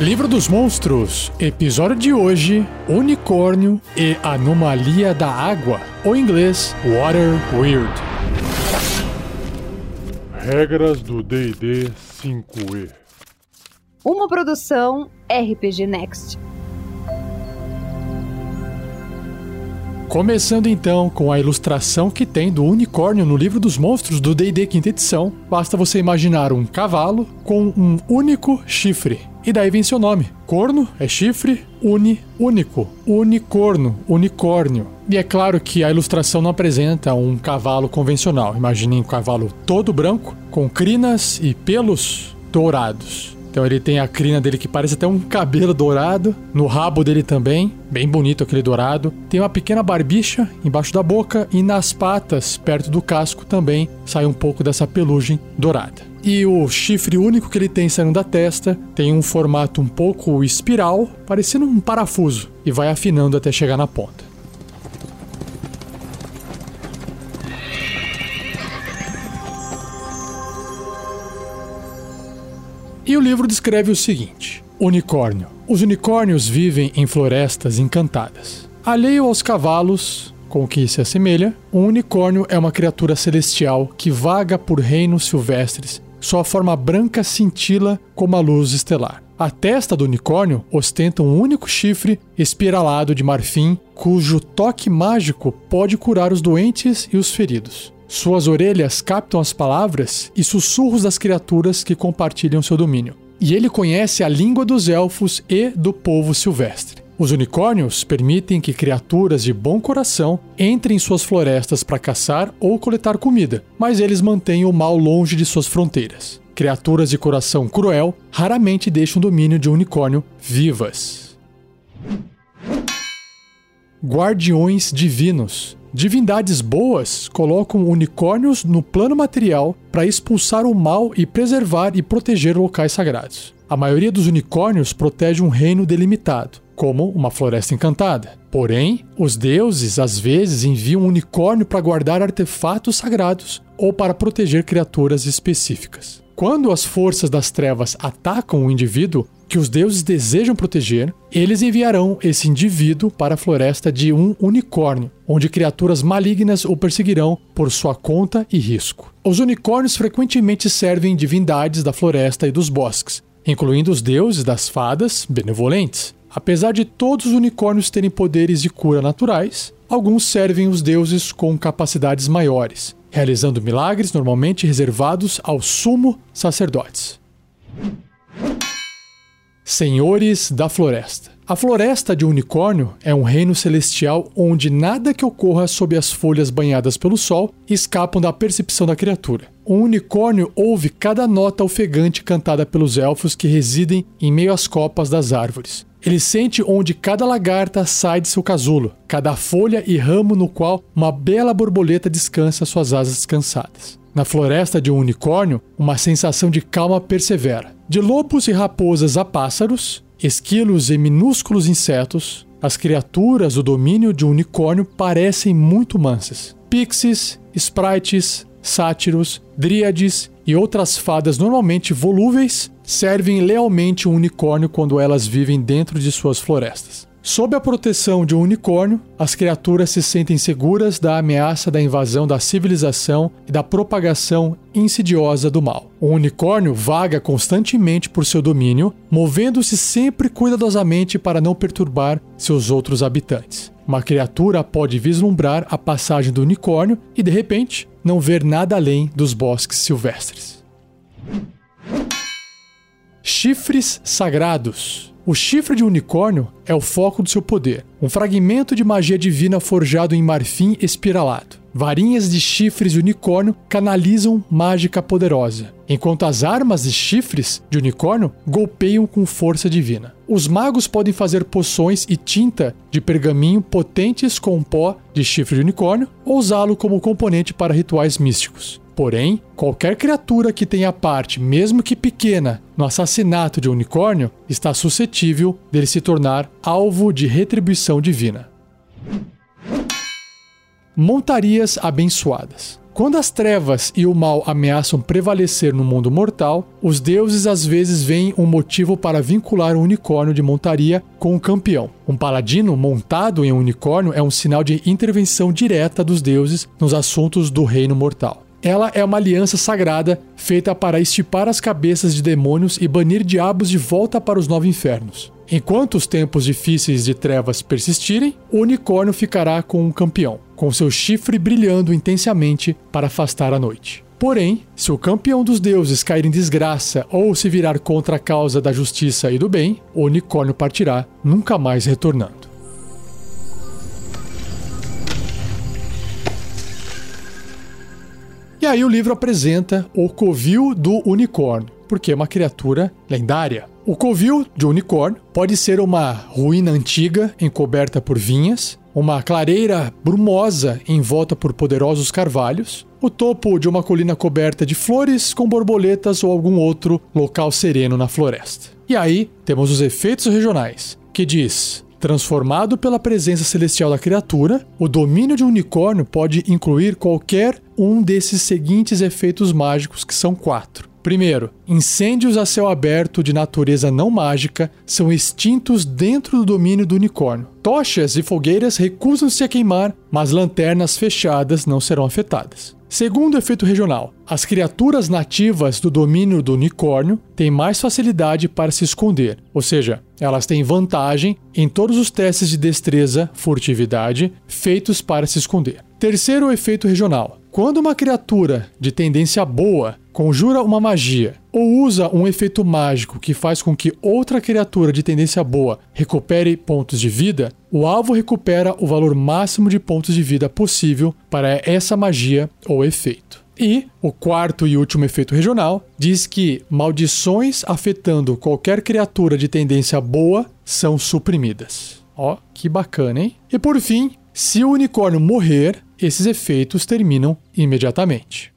Livro dos Monstros, episódio de hoje: Unicórnio e Anomalia da Água, ou em inglês, Water Weird. Regras do DD 5E. Uma produção RPG Next. Começando então com a ilustração que tem do unicórnio no livro dos monstros do D&D quinta edição, basta você imaginar um cavalo com um único chifre. E daí vem seu nome. Corno é chifre, uni, único, unicorno, unicórnio. E é claro que a ilustração não apresenta um cavalo convencional. Imaginem um cavalo todo branco, com crinas e pelos dourados. Então ele tem a crina dele que parece até um cabelo dourado, no rabo dele também, bem bonito aquele dourado. Tem uma pequena barbicha embaixo da boca e nas patas, perto do casco, também sai um pouco dessa pelugem dourada. E o chifre único que ele tem saindo da testa tem um formato um pouco espiral, parecendo um parafuso, e vai afinando até chegar na ponta. E o livro descreve o seguinte: Unicórnio. Os unicórnios vivem em florestas encantadas. Alheio aos cavalos, com o que se assemelha, um unicórnio é uma criatura celestial que vaga por reinos silvestres. Sua forma branca cintila como a luz estelar. A testa do unicórnio ostenta um único chifre espiralado de marfim, cujo toque mágico pode curar os doentes e os feridos. Suas orelhas captam as palavras e sussurros das criaturas que compartilham seu domínio. E ele conhece a língua dos elfos e do povo silvestre. Os unicórnios permitem que criaturas de bom coração entrem em suas florestas para caçar ou coletar comida, mas eles mantêm o mal longe de suas fronteiras. Criaturas de coração cruel raramente deixam o domínio de um unicórnio vivas. Guardiões divinos Divindades boas colocam unicórnios no plano material para expulsar o mal e preservar e proteger locais sagrados. A maioria dos unicórnios protege um reino delimitado, como uma floresta encantada. Porém, os deuses às vezes enviam um unicórnio para guardar artefatos sagrados ou para proteger criaturas específicas. Quando as forças das trevas atacam o indivíduo, que os deuses desejam proteger, eles enviarão esse indivíduo para a floresta de um unicórnio, onde criaturas malignas o perseguirão por sua conta e risco. Os unicórnios frequentemente servem divindades da floresta e dos bosques, incluindo os deuses das fadas benevolentes. Apesar de todos os unicórnios terem poderes de cura naturais, alguns servem os deuses com capacidades maiores, realizando milagres normalmente reservados aos sumo sacerdotes. Senhores da Floresta. A Floresta de Unicórnio é um reino celestial onde nada que ocorra sob as folhas banhadas pelo sol escapam da percepção da criatura. O unicórnio ouve cada nota ofegante cantada pelos elfos que residem em meio às copas das árvores. Ele sente onde cada lagarta sai de seu casulo, cada folha e ramo no qual uma bela borboleta descansa suas asas cansadas. Na floresta de um unicórnio, uma sensação de calma persevera. De lobos e raposas a pássaros, esquilos e minúsculos insetos, as criaturas do domínio de um unicórnio parecem muito mansas. Pixies, sprites, sátiros, dríades e outras fadas normalmente volúveis servem lealmente um unicórnio quando elas vivem dentro de suas florestas. Sob a proteção de um unicórnio, as criaturas se sentem seguras da ameaça da invasão da civilização e da propagação insidiosa do mal. O unicórnio vaga constantemente por seu domínio, movendo-se sempre cuidadosamente para não perturbar seus outros habitantes. Uma criatura pode vislumbrar a passagem do unicórnio e, de repente, não ver nada além dos bosques silvestres. Chifres sagrados. O chifre de unicórnio é o foco do seu poder, um fragmento de magia divina forjado em marfim espiralado. Varinhas de chifres de unicórnio canalizam mágica poderosa, enquanto as armas de chifres de unicórnio golpeiam com força divina. Os magos podem fazer poções e tinta de pergaminho potentes com pó de chifre de unicórnio ou usá-lo como componente para rituais místicos. Porém, qualquer criatura que tenha parte, mesmo que pequena, no assassinato de um unicórnio está suscetível dele se tornar alvo de retribuição divina. Montarias abençoadas. Quando as trevas e o mal ameaçam prevalecer no mundo mortal, os deuses às vezes veem um motivo para vincular um unicórnio de montaria com o um campeão. Um paladino montado em um unicórnio é um sinal de intervenção direta dos deuses nos assuntos do reino mortal. Ela é uma aliança sagrada feita para estipar as cabeças de demônios e banir diabos de volta para os nove infernos. Enquanto os tempos difíceis de trevas persistirem, o unicórnio ficará com um campeão, com seu chifre brilhando intensamente para afastar a noite. Porém, se o campeão dos deuses cair em desgraça ou se virar contra a causa da justiça e do bem, o unicórnio partirá, nunca mais retornando. E aí o livro apresenta o covil do unicórnio, porque é uma criatura lendária. O covil de unicórnio pode ser uma ruína antiga encoberta por vinhas, uma clareira brumosa envolta por poderosos carvalhos, o topo de uma colina coberta de flores com borboletas ou algum outro local sereno na floresta. E aí temos os efeitos regionais, que diz Transformado pela presença celestial da criatura, o domínio de um unicórnio pode incluir qualquer um desses seguintes efeitos mágicos, que são quatro. Primeiro, incêndios a céu aberto de natureza não mágica são extintos dentro do domínio do unicórnio. Tochas e fogueiras recusam-se a queimar, mas lanternas fechadas não serão afetadas. Segundo efeito regional, as criaturas nativas do domínio do unicórnio têm mais facilidade para se esconder, ou seja, elas têm vantagem em todos os testes de destreza, furtividade feitos para se esconder. Terceiro efeito regional: quando uma criatura de tendência boa conjura uma magia ou usa um efeito mágico que faz com que outra criatura de tendência boa recupere pontos de vida, o alvo recupera o valor máximo de pontos de vida possível para essa magia ou efeito. E o quarto e último efeito regional diz que maldições afetando qualquer criatura de tendência boa são suprimidas. Ó, que bacana, hein? E por fim, se o unicórnio morrer, esses efeitos terminam imediatamente.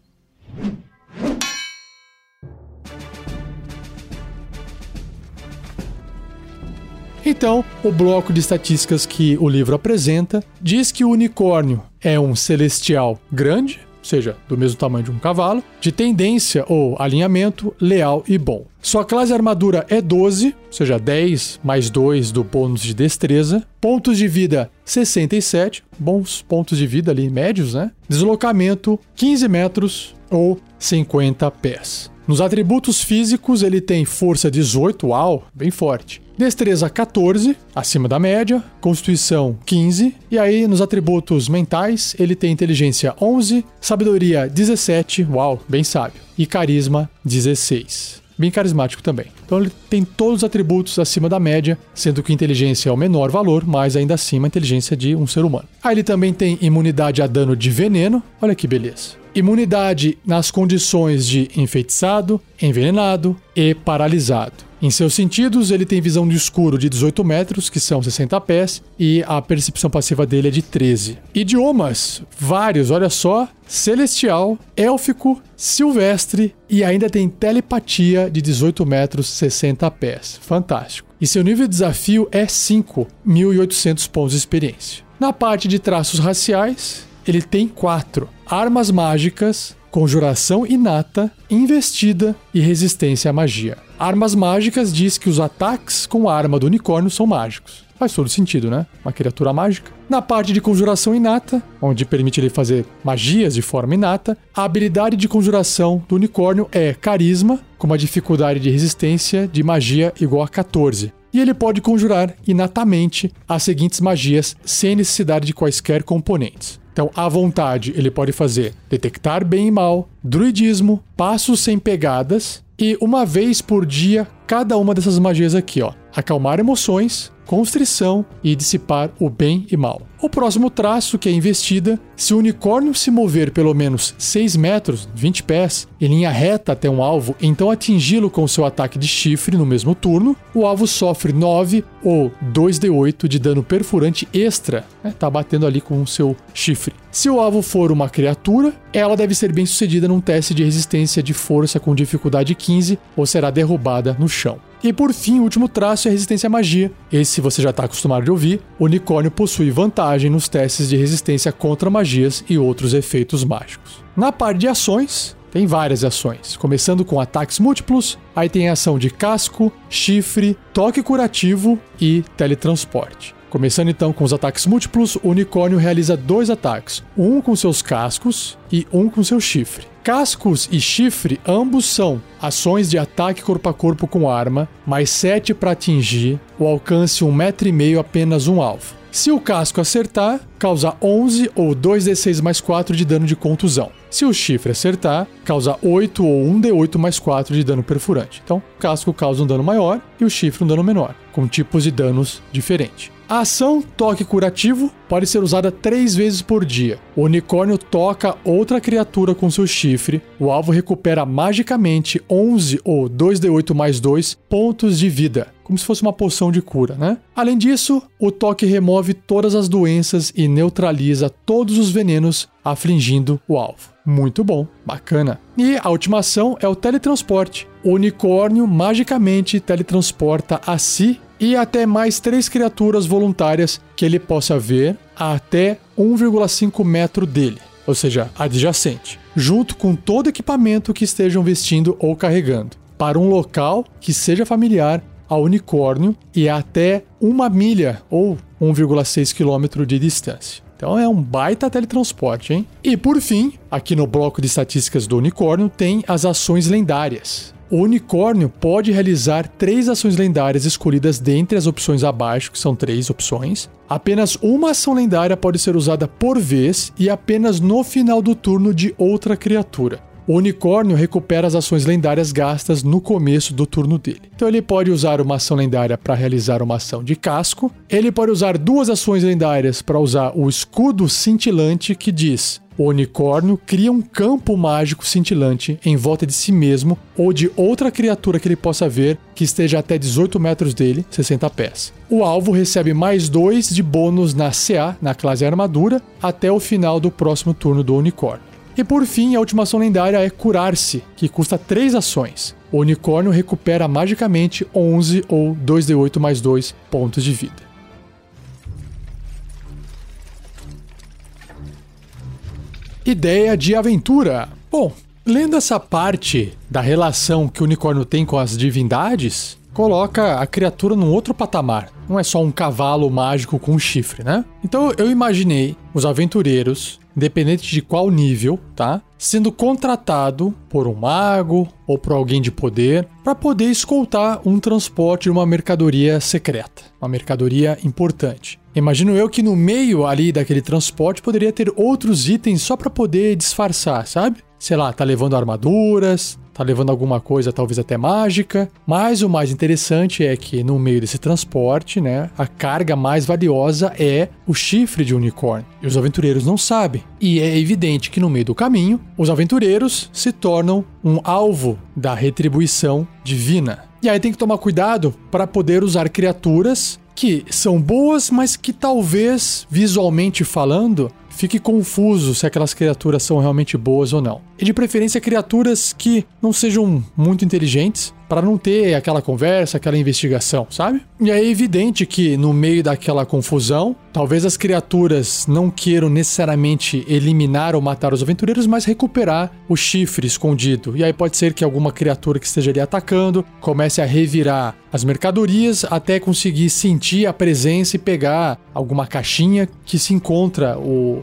Então, o bloco de estatísticas que o livro apresenta diz que o unicórnio é um celestial grande, ou seja, do mesmo tamanho de um cavalo, de tendência ou alinhamento leal e bom. Sua classe armadura é 12, ou seja, 10 mais 2 do bônus de destreza. Pontos de vida 67, bons pontos de vida ali, médios, né? Deslocamento 15 metros ou 50 pés. Nos atributos físicos, ele tem força 18, uau, bem forte. Destreza 14, acima da média, Constituição 15, e aí nos atributos mentais ele tem inteligência 11, sabedoria 17, uau, bem sábio, e carisma 16. Bem carismático também. Então ele tem todos os atributos acima da média, sendo que inteligência é o menor valor, mas ainda acima a inteligência de um ser humano. Aí ele também tem imunidade a dano de veneno, olha que beleza. Imunidade nas condições de enfeitiçado, envenenado e paralisado. Em seus sentidos, ele tem visão de escuro de 18 metros, que são 60 pés, e a percepção passiva dele é de 13. Idiomas, vários, olha só: celestial, élfico, silvestre e ainda tem telepatia de 18 metros, 60 pés. Fantástico. E seu nível de desafio é 5, 1800 pontos de experiência. Na parte de traços raciais, ele tem 4: armas mágicas, conjuração inata, investida e resistência à magia. Armas mágicas diz que os ataques com a arma do unicórnio são mágicos. Faz todo sentido, né? Uma criatura mágica. Na parte de conjuração inata, onde permite ele fazer magias de forma inata, a habilidade de conjuração do unicórnio é carisma, com uma dificuldade de resistência de magia igual a 14. E ele pode conjurar inatamente as seguintes magias sem necessidade de quaisquer componentes. Então, à vontade, ele pode fazer detectar bem e mal, druidismo, passos sem pegadas e uma vez por dia cada uma dessas magias aqui, ó. Acalmar emoções, constrição e dissipar o bem e mal. O próximo traço, que é investida, se o unicórnio se mover pelo menos 6 metros, 20 pés, em linha reta até um alvo, então atingi-lo com seu ataque de chifre no mesmo turno, o alvo sofre 9 ou 2d8 de dano perfurante extra, né? tá batendo ali com o seu chifre. Se o alvo for uma criatura, ela deve ser bem sucedida num teste de resistência de força com dificuldade 15 ou será derrubada no chão. E por fim, o último traço é resistência à magia. Esse você já está acostumado de ouvir. O unicórnio possui vantagem nos testes de resistência contra magias e outros efeitos mágicos. Na parte de ações, tem várias ações, começando com ataques múltiplos, aí tem ação de casco, chifre, toque curativo e teletransporte. Começando então com os ataques múltiplos, o unicórnio realiza dois ataques, um com seus cascos e um com seu chifre. Cascos e chifre ambos são ações de ataque corpo a corpo com arma, mais 7 para atingir, o alcance 1,5m apenas um alvo. Se o casco acertar, causa 11 ou 2d6 mais 4 de dano de contusão. Se o chifre acertar, causa 8 ou 1d8 mais 4 de dano perfurante. Então, o casco causa um dano maior e o chifre um dano menor, com tipos de danos diferentes. A ação toque curativo pode ser usada três vezes por dia. O unicórnio toca outra criatura com seu chifre, o alvo recupera magicamente 11 ou 2d8 mais 2 pontos de vida, como se fosse uma poção de cura, né? Além disso, o toque remove todas as doenças e neutraliza todos os venenos afligindo o alvo. Muito bom, bacana. E a última ação é o teletransporte. O unicórnio magicamente teletransporta a si e até mais três criaturas voluntárias que ele possa ver a até 1,5 metro dele, ou seja, adjacente, junto com todo equipamento que estejam vestindo ou carregando, para um local que seja familiar ao unicórnio e até uma milha ou 1,6 quilômetro de distância. Então é um baita teletransporte, hein? E por fim, aqui no bloco de estatísticas do unicórnio tem as ações lendárias. O unicórnio pode realizar três ações lendárias escolhidas dentre as opções abaixo, que são três opções. Apenas uma ação lendária pode ser usada por vez e apenas no final do turno de outra criatura. O unicórnio recupera as ações lendárias gastas no começo do turno dele. Então ele pode usar uma ação lendária para realizar uma ação de casco. Ele pode usar duas ações lendárias para usar o escudo cintilante que diz: o unicórnio cria um campo mágico cintilante em volta de si mesmo ou de outra criatura que ele possa ver que esteja até 18 metros dele, 60 pés. O alvo recebe mais 2 de bônus na CA, na classe armadura, até o final do próximo turno do unicórnio. E por fim, a última ação lendária é Curar-se, que custa 3 ações. O unicórnio recupera magicamente 11 ou 2d8 mais 2 pontos de vida. Ideia de aventura. Bom, lendo essa parte da relação que o unicórnio tem com as divindades, coloca a criatura num outro patamar. Não é só um cavalo mágico com um chifre, né? Então eu imaginei os aventureiros, independente de qual nível, tá? Sendo contratado por um mago ou por alguém de poder para poder escoltar um transporte de uma mercadoria secreta, uma mercadoria importante. Imagino eu que no meio ali daquele transporte poderia ter outros itens só para poder disfarçar, sabe? Sei lá, tá levando armaduras, tá levando alguma coisa talvez até mágica, mas o mais interessante é que no meio desse transporte, né, a carga mais valiosa é o chifre de unicórnio. E os aventureiros não sabem. E é evidente que no meio do caminho, os aventureiros se tornam um alvo da retribuição divina. E aí tem que tomar cuidado para poder usar criaturas que são boas, mas que talvez, visualmente falando, fique confuso se aquelas criaturas são realmente boas ou não. E de preferência criaturas que não sejam muito inteligentes, para não ter aquela conversa, aquela investigação, sabe? E é evidente que no meio daquela confusão, talvez as criaturas não queiram necessariamente eliminar ou matar os aventureiros, mas recuperar o chifre escondido. E aí pode ser que alguma criatura que esteja ali atacando comece a revirar as mercadorias até conseguir sentir a presença e pegar alguma caixinha que se encontra o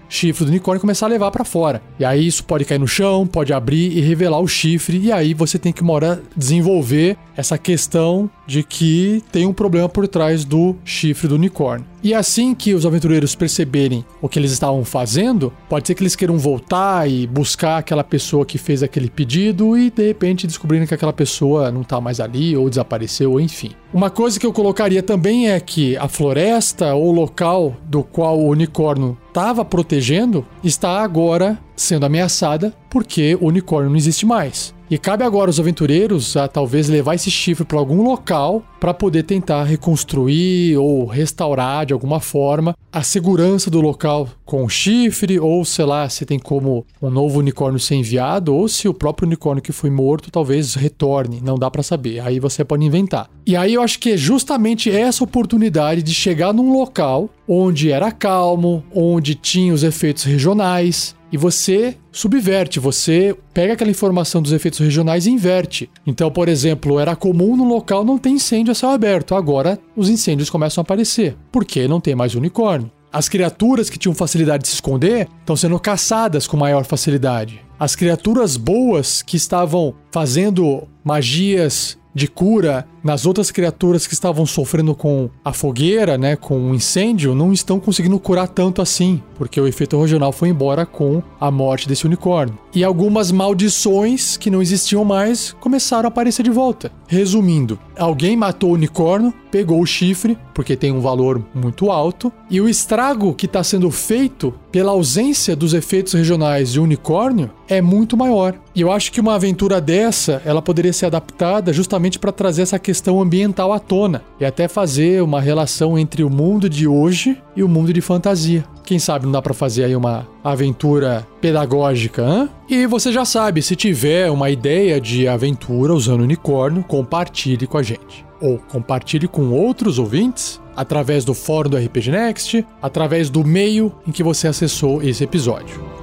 chifre do unicórnio e começar a levar para fora. E aí isso pode cair no chão, pode abrir e revelar o chifre, e aí você tem que uma hora desenvolver essa questão de que tem um problema por trás do chifre do unicórnio. E assim que os aventureiros perceberem o que eles estavam fazendo, pode ser que eles queiram voltar e buscar aquela pessoa que fez aquele pedido e de repente descobrirem que aquela pessoa não está mais ali ou desapareceu, enfim. Uma coisa que eu colocaria também é que a floresta ou local do qual o unicórnio estava protegendo está agora sendo ameaçada porque o unicórnio não existe mais. E cabe agora aos aventureiros a talvez levar esse chifre para algum local para poder tentar reconstruir ou restaurar de alguma forma a segurança do local com o chifre, ou sei lá, se tem como um novo unicórnio ser enviado, ou se o próprio unicórnio que foi morto talvez retorne, não dá para saber. Aí você pode inventar. E aí eu acho que é justamente essa oportunidade de chegar num local onde era calmo, onde tinha os efeitos regionais, e você subverte, você pega aquela informação dos efeitos regionais e inverte. Então, por exemplo, era comum no local não ter incêndio a céu aberto, agora os incêndios começam a aparecer, porque não tem mais unicórnio. As criaturas que tinham facilidade de se esconder estão sendo caçadas com maior facilidade. As criaturas boas que estavam fazendo magias de cura nas outras criaturas que estavam sofrendo com a fogueira, né, com o incêndio, não estão conseguindo curar tanto assim, porque o efeito regional foi embora com a morte desse unicórnio. E algumas maldições que não existiam mais começaram a aparecer de volta. Resumindo, alguém matou o unicórnio, pegou o chifre, porque tem um valor muito alto, e o estrago que está sendo feito pela ausência dos efeitos regionais de unicórnio é muito maior. E eu acho que uma aventura dessa, ela poderia ser adaptada justamente para trazer essa questão ambiental à tona e até fazer uma relação entre o mundo de hoje e o mundo de fantasia. Quem sabe não dá para fazer aí uma aventura pedagógica, hein? E você já sabe, se tiver uma ideia de aventura usando unicórnio, compartilhe com a gente. Ou compartilhe com outros ouvintes através do fórum do RPG Next, através do meio em que você acessou esse episódio.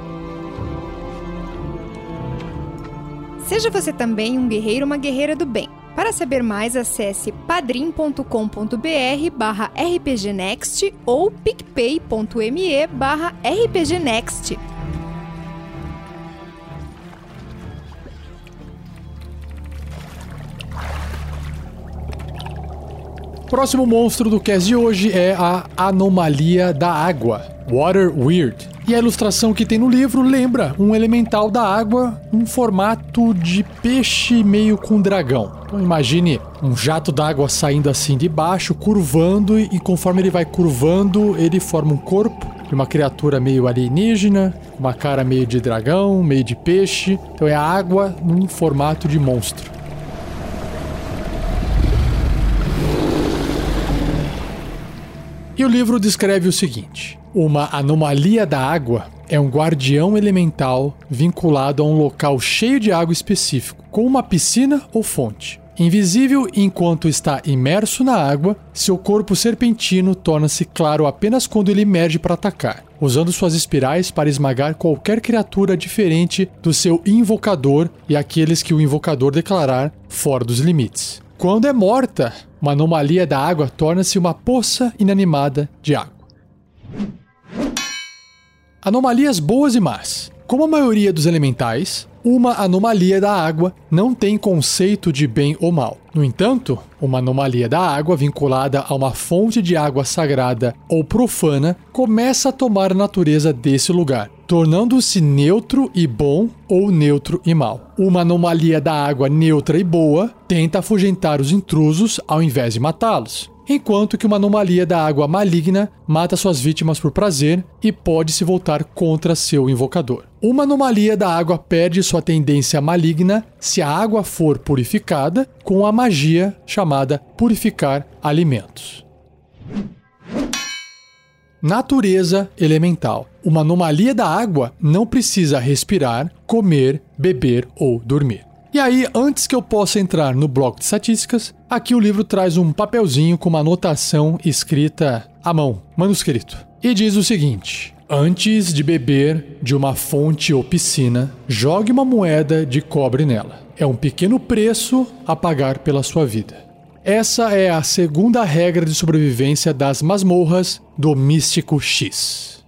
Seja você também um guerreiro ou uma guerreira do bem. Para saber mais, acesse padrim.com.br barra rpgnext ou picpay.me barra rpgnext. Próximo monstro do cast de hoje é a Anomalia da Água, Water Weird. E a ilustração que tem no livro lembra um elemental da água, um formato de peixe meio com dragão. Então imagine um jato d'água saindo assim de baixo, curvando, e conforme ele vai curvando, ele forma um corpo de uma criatura meio alienígena, uma cara meio de dragão, meio de peixe. Então é a água num formato de monstro. E o livro descreve o seguinte: uma anomalia da água é um guardião elemental vinculado a um local cheio de água específico, como uma piscina ou fonte. Invisível enquanto está imerso na água, seu corpo serpentino torna-se claro apenas quando ele emerge para atacar, usando suas espirais para esmagar qualquer criatura diferente do seu invocador e aqueles que o invocador declarar fora dos limites. Quando é morta, uma anomalia da água torna-se uma poça inanimada de água. Anomalias boas e más. Como a maioria dos elementais, uma anomalia da água não tem conceito de bem ou mal. No entanto, uma anomalia da água vinculada a uma fonte de água sagrada ou profana começa a tomar a natureza desse lugar, tornando-se neutro e bom ou neutro e mal. Uma anomalia da água neutra e boa tenta afugentar os intrusos ao invés de matá-los enquanto que uma anomalia da água maligna mata suas vítimas por prazer e pode se voltar contra seu invocador. Uma anomalia da água perde sua tendência maligna se a água for purificada com a magia chamada purificar alimentos. Natureza elemental. Uma anomalia da água não precisa respirar, comer, beber ou dormir. E aí, antes que eu possa entrar no bloco de estatísticas, aqui o livro traz um papelzinho com uma anotação escrita à mão, manuscrito. E diz o seguinte: Antes de beber de uma fonte ou piscina, jogue uma moeda de cobre nela. É um pequeno preço a pagar pela sua vida. Essa é a segunda regra de sobrevivência das masmorras do Místico X.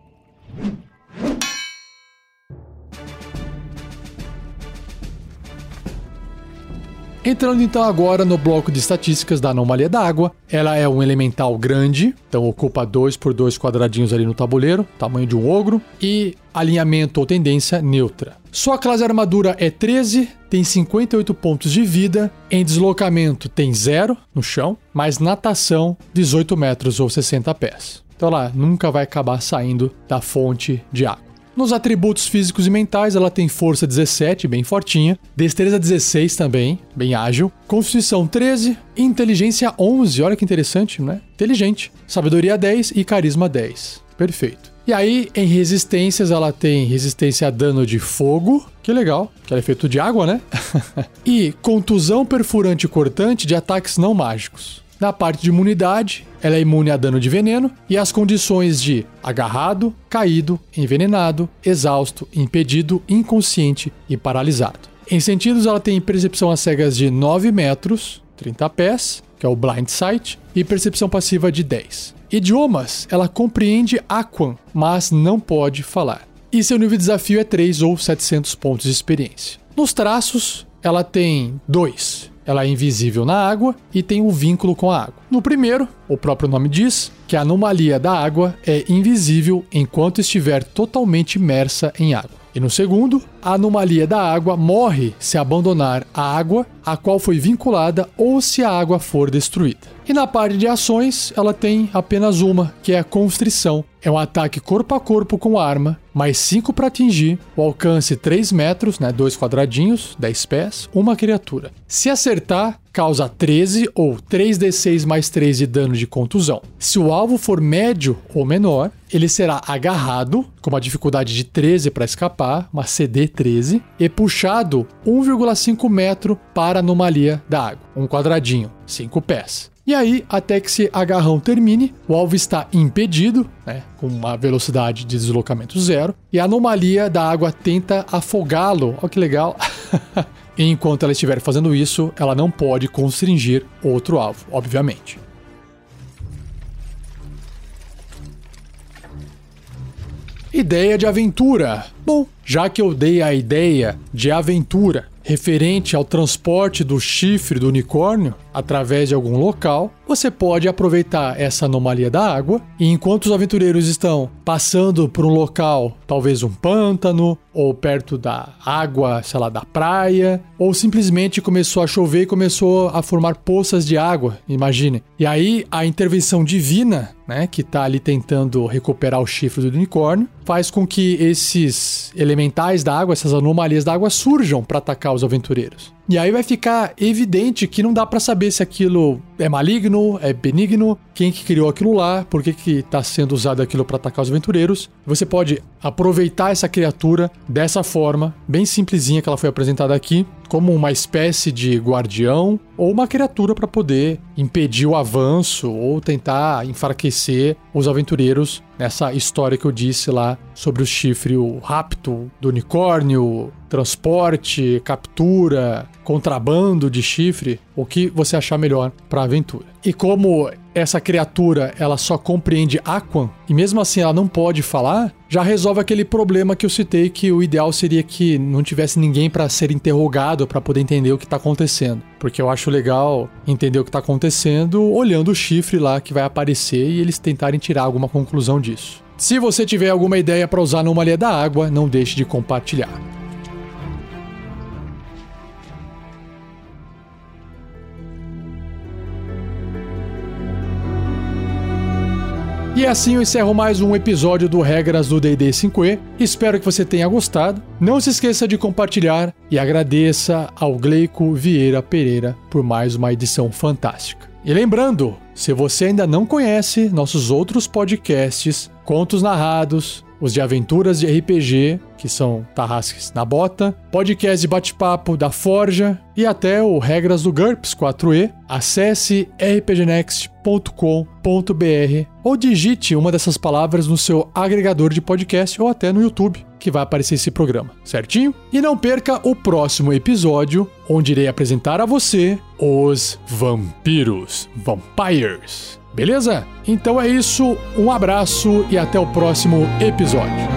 Entrando então agora no bloco de estatísticas da anomalia da água, ela é um elemental grande, então ocupa 2 por 2 quadradinhos ali no tabuleiro, tamanho de um ogro, e alinhamento ou tendência neutra. Sua classe armadura é 13, tem 58 pontos de vida, em deslocamento tem 0 no chão, mas natação 18 metros ou 60 pés. Então ela nunca vai acabar saindo da fonte de água. Nos atributos físicos e mentais, ela tem força 17, bem fortinha, destreza 16 também, bem ágil, constituição 13, inteligência 11, olha que interessante, né? Inteligente, sabedoria 10 e carisma 10. Perfeito. E aí, em resistências, ela tem resistência a dano de fogo, que legal, que é feito de água, né? e contusão perfurante e cortante de ataques não mágicos. Na parte de imunidade, ela é imune a dano de veneno e as condições de agarrado, caído, envenenado, exausto, impedido, inconsciente e paralisado. Em sentidos, ela tem percepção às cegas de 9 metros, 30 pés, que é o blind sight, e percepção passiva de 10. Idiomas, ela compreende Aquan, mas não pode falar. E seu nível de desafio é 3 ou 700 pontos de experiência. Nos traços, ela tem 2, ela é invisível na água e tem um vínculo com a água. No primeiro, o próprio nome diz que a anomalia da água é invisível enquanto estiver totalmente imersa em água. E no segundo, a anomalia da água morre se abandonar a água a qual foi vinculada ou se a água for destruída. E na parte de ações, ela tem apenas uma, que é a constrição. É um ataque corpo a corpo com arma, mais 5 para atingir, o alcance 3 metros, né, dois quadradinhos, 10 pés, uma criatura. Se acertar, causa 13 ou 3d6 mais 3 de dano de contusão. Se o alvo for médio ou menor, ele será agarrado, com uma dificuldade de 13 para escapar, uma CD 13, e puxado 1,5 metro para a anomalia da água, um quadradinho, 5 pés. E aí, até que esse agarrão termine, o alvo está impedido, né, com uma velocidade de deslocamento zero, e a anomalia da água tenta afogá-lo. Olha que legal! enquanto ela estiver fazendo isso, ela não pode constringir outro alvo, obviamente. Ideia de aventura. Bom, já que eu dei a ideia de aventura referente ao transporte do chifre do unicórnio através de algum local, você pode aproveitar essa anomalia da água e enquanto os aventureiros estão passando por um local, talvez um pântano ou perto da água, sei lá, da praia, ou simplesmente começou a chover e começou a formar poças de água, imagine. E aí a intervenção divina, né, que está ali tentando recuperar o chifre do unicórnio, faz com que esses elementais da água, essas anomalias da água surjam para atacar os aventureiros. E aí vai ficar evidente que não dá para saber se aquilo é maligno, é benigno, quem que criou aquilo lá, por que que tá sendo usado aquilo para atacar os aventureiros. Você pode aproveitar essa criatura dessa forma, bem simplesinha que ela foi apresentada aqui, como uma espécie de guardião ou uma criatura para poder impedir o avanço ou tentar enfraquecer os aventureiros nessa história que eu disse lá sobre o chifre, o rapto do unicórnio, transporte, captura, contrabando de chifre, o que você achar melhor para a aventura. E como essa criatura ela só compreende Aquan e mesmo assim ela não pode falar, já resolve aquele problema que eu citei que o ideal seria que não tivesse ninguém para ser interrogado para poder entender o que está acontecendo, porque eu acho legal entender o que está acontecendo olhando o chifre lá que vai aparecer e eles tentarem tirar alguma conclusão disso. Se você tiver alguma ideia para usar numa linha da água, não deixe de compartilhar. E assim eu encerro mais um episódio do Regras do D&D 5e. Espero que você tenha gostado. Não se esqueça de compartilhar e agradeça ao Gleico Vieira Pereira por mais uma edição fantástica. E lembrando, se você ainda não conhece nossos outros podcasts, Contos Narrados, os de aventuras de RPG, que são Tarrasques na Bota, podcast de bate-papo da Forja e até o Regras do GURPS 4E, acesse rpgnext.com.br ou digite uma dessas palavras no seu agregador de podcast ou até no YouTube, que vai aparecer esse programa, certinho? E não perca o próximo episódio, onde irei apresentar a você os vampiros, vampires. Beleza? Então é isso, um abraço e até o próximo episódio.